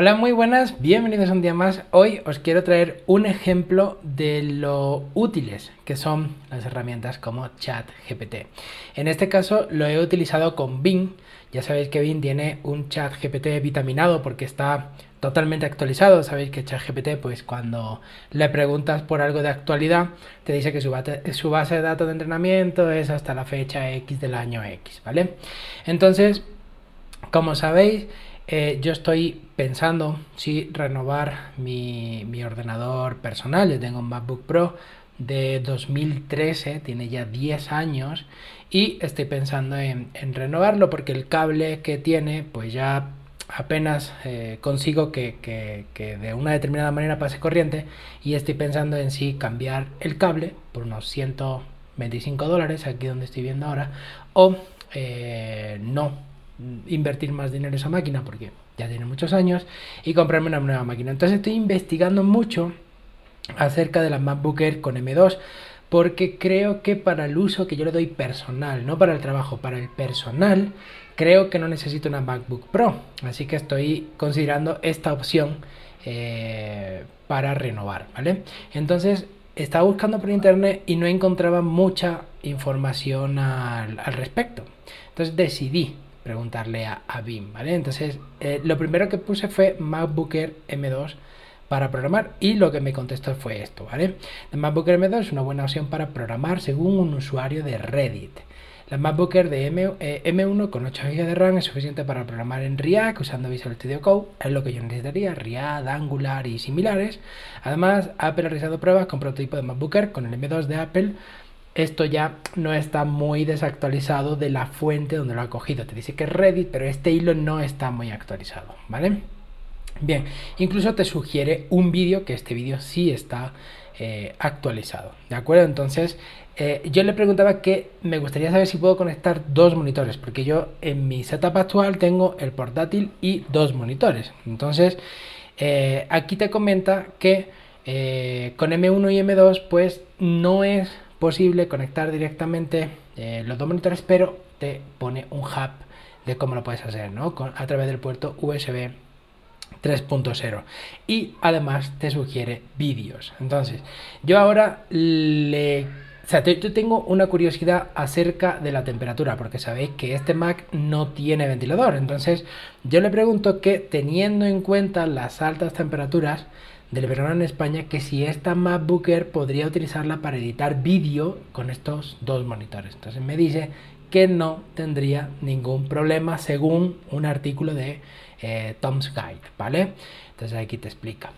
Hola, muy buenas, bienvenidos un día más. Hoy os quiero traer un ejemplo de lo útiles que son las herramientas como ChatGPT. En este caso lo he utilizado con Bing. Ya sabéis que Bing tiene un ChatGPT vitaminado porque está totalmente actualizado. Sabéis que ChatGPT, pues cuando le preguntas por algo de actualidad, te dice que su base, su base de datos de entrenamiento es hasta la fecha X del año X, ¿vale? Entonces, como sabéis, eh, yo estoy pensando si renovar mi, ordenador personal. Yo tengo un MacBook Pro de 2013, tiene ya 10 años y estoy pensando en, renovarlo porque el cable que tiene pues ya apenas eh, consigo que, que, de una determinada manera pase corriente y estoy pensando en si cambiar el cable por unos 125 dólares aquí donde estoy viendo ahora o eh, no invertir más dinero en esa máquina porque ya tiene muchos años y comprarme una nueva máquina. Entonces estoy investigando mucho acerca de la MacBook Air con M2 porque creo que para el uso que yo le doy personal, no para el trabajo, para el personal, creo que no necesito una MacBook Pro. Así que estoy considerando esta opción eh, para renovar, ¿vale? Entonces estaba buscando por internet y no encontraba mucha información al, al respecto. Entonces decidí preguntarle a, a BIM, ¿vale? Entonces, eh, lo primero que puse fue MacBook Air M2 para programar y lo que me contestó fue esto, ¿vale? La MacBook Air M2 es una buena opción para programar según un usuario de Reddit. La MacBook Air de M, 1 eh, con 8 GB de RAM es suficiente para programar en React usando Visual Studio Code, es lo que yo necesitaría, React, Angular y similares. Además, Apple ha realizado pruebas con prototipo de MacBook Air con el M2 de Apple esto ya no está muy desactualizado de la fuente donde lo ha cogido. Te dice que es Reddit, pero este hilo no está muy actualizado, ¿vale? Bien, incluso te sugiere un vídeo, que este vídeo sí está eh, actualizado, ¿de acuerdo? Entonces, eh, yo le preguntaba que me gustaría saber si puedo conectar dos monitores, porque yo en mi setup actual tengo el portátil y dos monitores. Entonces, eh, aquí te comenta que con M1 y M2, pues no es posible conectar directamente eh, los dos monitores, pero te pone un hub de cómo lo puedes hacer, ¿no? a través del puerto USB 3.0 y además te sugiere vídeos. Entonces, yo ahora le... O sea, yo tengo una curiosidad acerca de la temperatura, porque sabéis que este Mac no tiene ventilador. Entonces, yo le pregunto que teniendo en cuenta las altas temperaturas, del verano en España que si esta MacBook podría utilizarla para editar vídeo con estos dos monitores. Entonces me dice que no tendría ningún problema según un artículo de eh, Tom's Guide, ¿vale? Entonces aquí te explica.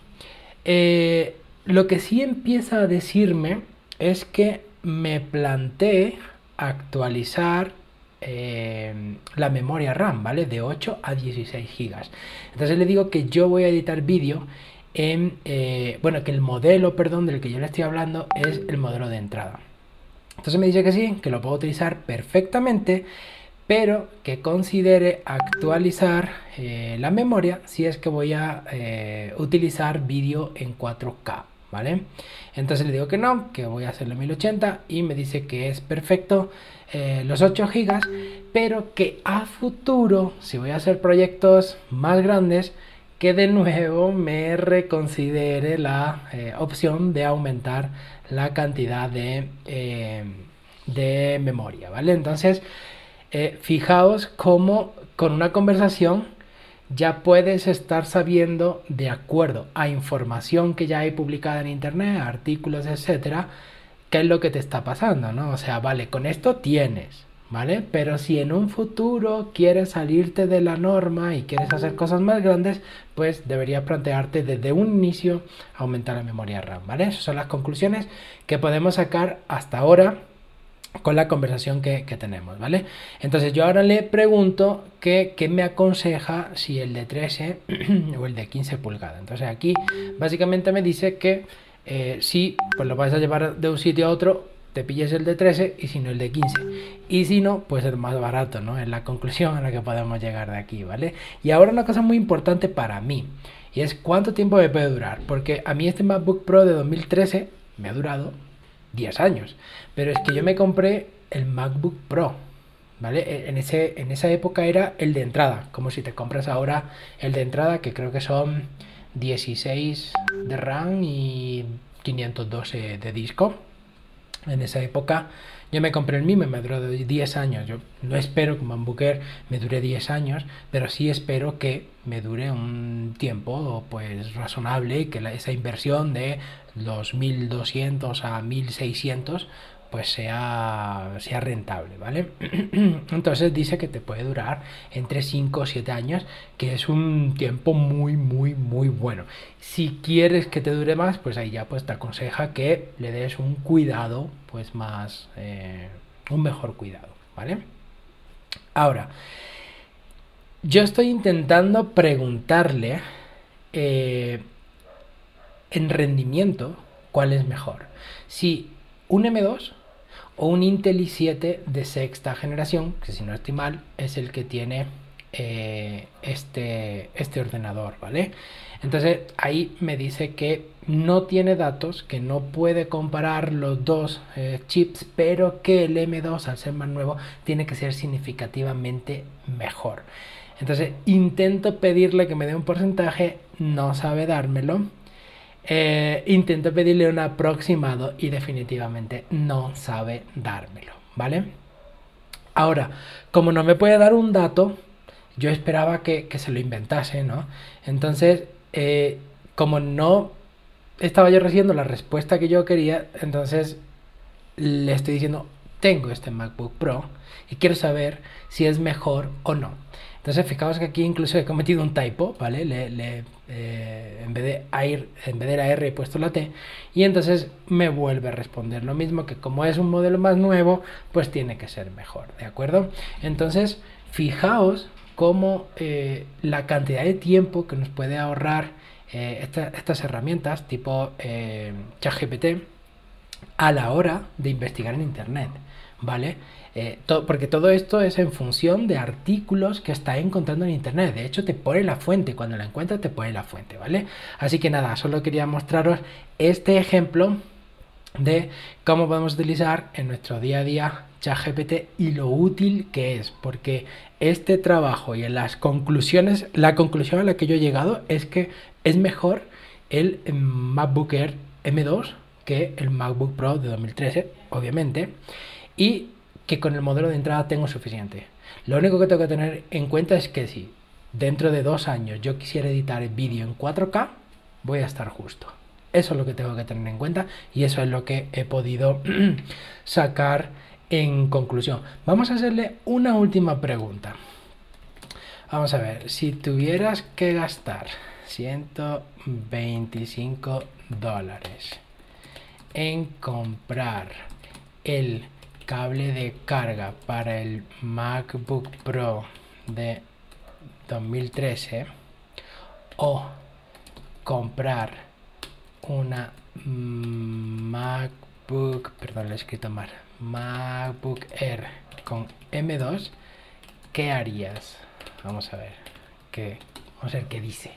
Eh, lo que sí empieza a decirme es que me planteé actualizar eh, la memoria RAM, ¿vale? De 8 a 16 GB. Entonces le digo que yo voy a editar vídeo en, eh, bueno, que el modelo, perdón, del que yo le estoy hablando es el modelo de entrada. Entonces me dice que sí, que lo puedo utilizar perfectamente, pero que considere actualizar eh, la memoria si es que voy a eh, utilizar vídeo en 4K, ¿vale? Entonces le digo que no, que voy a hacerlo en 1080 y me dice que es perfecto los 8 GB, pero que a futuro, si voy a hacer proyectos más grandes, que de nuevo me reconsidere la eh, opción de aumentar la cantidad de, eh, de memoria, ¿vale? Entonces, eh, fijaos cómo con una conversación ya puedes estar sabiendo, de acuerdo a información que ya hay publicada en internet, artículos, etcétera, qué es lo que te está pasando, ¿no? O sea, vale, con esto tienes, ¿vale? Pero si en un futuro quieres salirte de la norma y quieres hacer cosas más grandes, pues deberías plantearte desde un inicio aumentar la memoria RAM, ¿vale? Esas son las conclusiones que podemos sacar hasta ahora con la conversación que, tenemos, ¿vale? Entonces yo ahora le pregunto qué me aconseja si el de 13 o el de 15 pulgadas. Entonces aquí básicamente me dice que eh, si pues lo vas a llevar de un sitio a otro, te pilles el de 13 y si no el de 15. Y si no, pues el más barato, ¿no? Es la conclusión a la que podemos llegar de aquí, ¿vale? Y ahora una cosa muy importante para mí, y es cuánto tiempo me puede durar, porque a mí este MacBook Pro de 2013 me ha durado 10 años, pero es que yo me compré el MacBook Pro ¿vale? E, en, ese, en esa época era el de entrada, como si te compras ahora el de entrada, que creo que son 16 de RAM y 512 de disco. En esa época yo me compré el y me duró 10 años. Yo no espero que MacBooker me dure 10 años, pero sí espero que me dure un tiempo pues razonable, que esa inversión de los 1200 a 1600 pues sea, sea rentable, ¿vale? Entonces dice que te puede durar entre 5 o 7 años, que es un tiempo muy, muy, muy bueno. Si quieres que te dure más, pues ahí ya pues te aconseja que le des un cuidado, pues más, eh, un mejor cuidado, ¿vale? Ahora, yo estoy intentando preguntarle eh, en rendimiento cuál es mejor. Si un M2 o un Intel i7 de sexta generación, que si no estoy mal es el que tiene eh, este, este ordenador, ¿vale? Entonces ahí me dice que no tiene datos, que no puede comparar los dos eh, chips, pero que el M2 al ser más nuevo tiene que ser significativamente mejor. Entonces intento pedirle que me dé un porcentaje, no sabe dármelo. Eh, intento pedirle un aproximado y definitivamente no sabe dármelo, ¿vale? Ahora, como no me puede dar un dato, yo esperaba que, se lo inventase, ¿no? Entonces, eh, como no estaba yo recibiendo la respuesta que yo quería, entonces le estoy diciendo, tengo este MacBook Pro y quiero saber si es mejor o no. Entonces, fijaos que aquí incluso he cometido un typo, ¿vale? Le, eh, en, vez de en vez de la R he puesto la T y entonces me vuelve a responder lo mismo que como es un modelo más nuevo, pues tiene que ser mejor, ¿de acuerdo? Entonces, fijaos cómo eh, la cantidad de tiempo que nos puede ahorrar eh, estas herramientas tipo ChatGPT a la hora de investigar en Internet, ¿vale? Eh, porque todo esto es en función de artículos que está encontrando en internet. De hecho, te pone la fuente. Cuando la encuentras, te pone la fuente, ¿vale? Así que nada, solo quería mostraros este ejemplo de cómo podemos utilizar en nuestro día a día ChatGPT y lo útil que es, porque este trabajo y en las conclusiones, la conclusión a la que yo he llegado es que es mejor el MacBook Air M2 que el MacBook Pro de 2013, obviamente, y que con el modelo de entrada tengo suficiente. Lo único que tengo que tener en cuenta es que si dentro de dos años yo quisiera editar el vídeo en 4K, voy a estar justo. Eso es lo que tengo que tener en cuenta y eso es lo que he podido sacar en conclusión. Vamos a hacerle una última pregunta. Vamos a ver, si tuvieras que gastar 125 dólares en comprar el cable de carga para el MacBook Pro de 2013 o comprar una MacBook, perdón, lo he escrito mal, MacBook Air con M2, ¿qué harías? Vamos a ver, ¿qué, vamos a ver qué dice.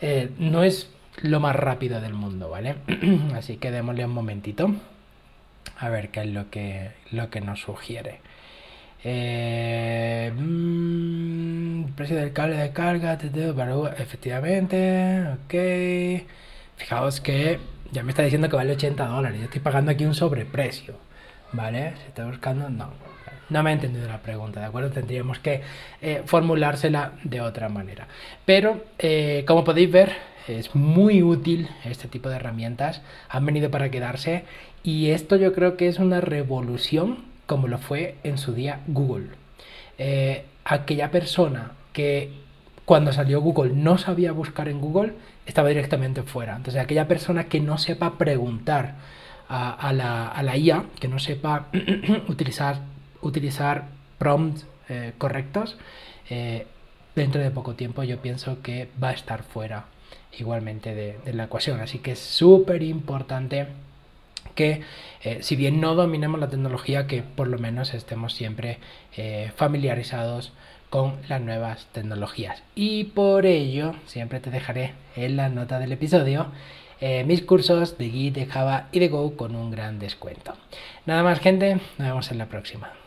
Eh, no es lo más rápido del mundo, ¿vale? Así que démosle un momentito a ver qué es lo que, lo que nos sugiere. Eh, mm, precio del cable de carga, efectivamente, ok. Fijaos que ya me está diciendo que vale 80 dólares. Yo estoy pagando aquí un sobreprecio, ¿vale? Si está buscando, no. No me ha entendido la pregunta, ¿de acuerdo? Tendríamos que eh, formulársela de otra manera. Pero, eh, como podéis ver, es muy útil este tipo de herramientas. Han venido para quedarse y esto yo creo que es una revolución como lo fue en su día Google. Eh, aquella persona que cuando salió Google no sabía buscar en Google estaba directamente fuera. Entonces aquella persona que no sepa preguntar a, la, IA, que no sepa utilizar, prompts eh, correctos, eh, dentro de poco tiempo yo pienso que va a estar fuera igualmente de, la ecuación. Así que es súper importante que eh, si bien no dominemos la tecnología, que por lo menos estemos siempre eh, familiarizados con las nuevas tecnologías. Y por ello, siempre te dejaré en la nota del episodio eh, mis cursos de Git, de Java y de Go con un gran descuento. Nada más gente, nos vemos en la próxima.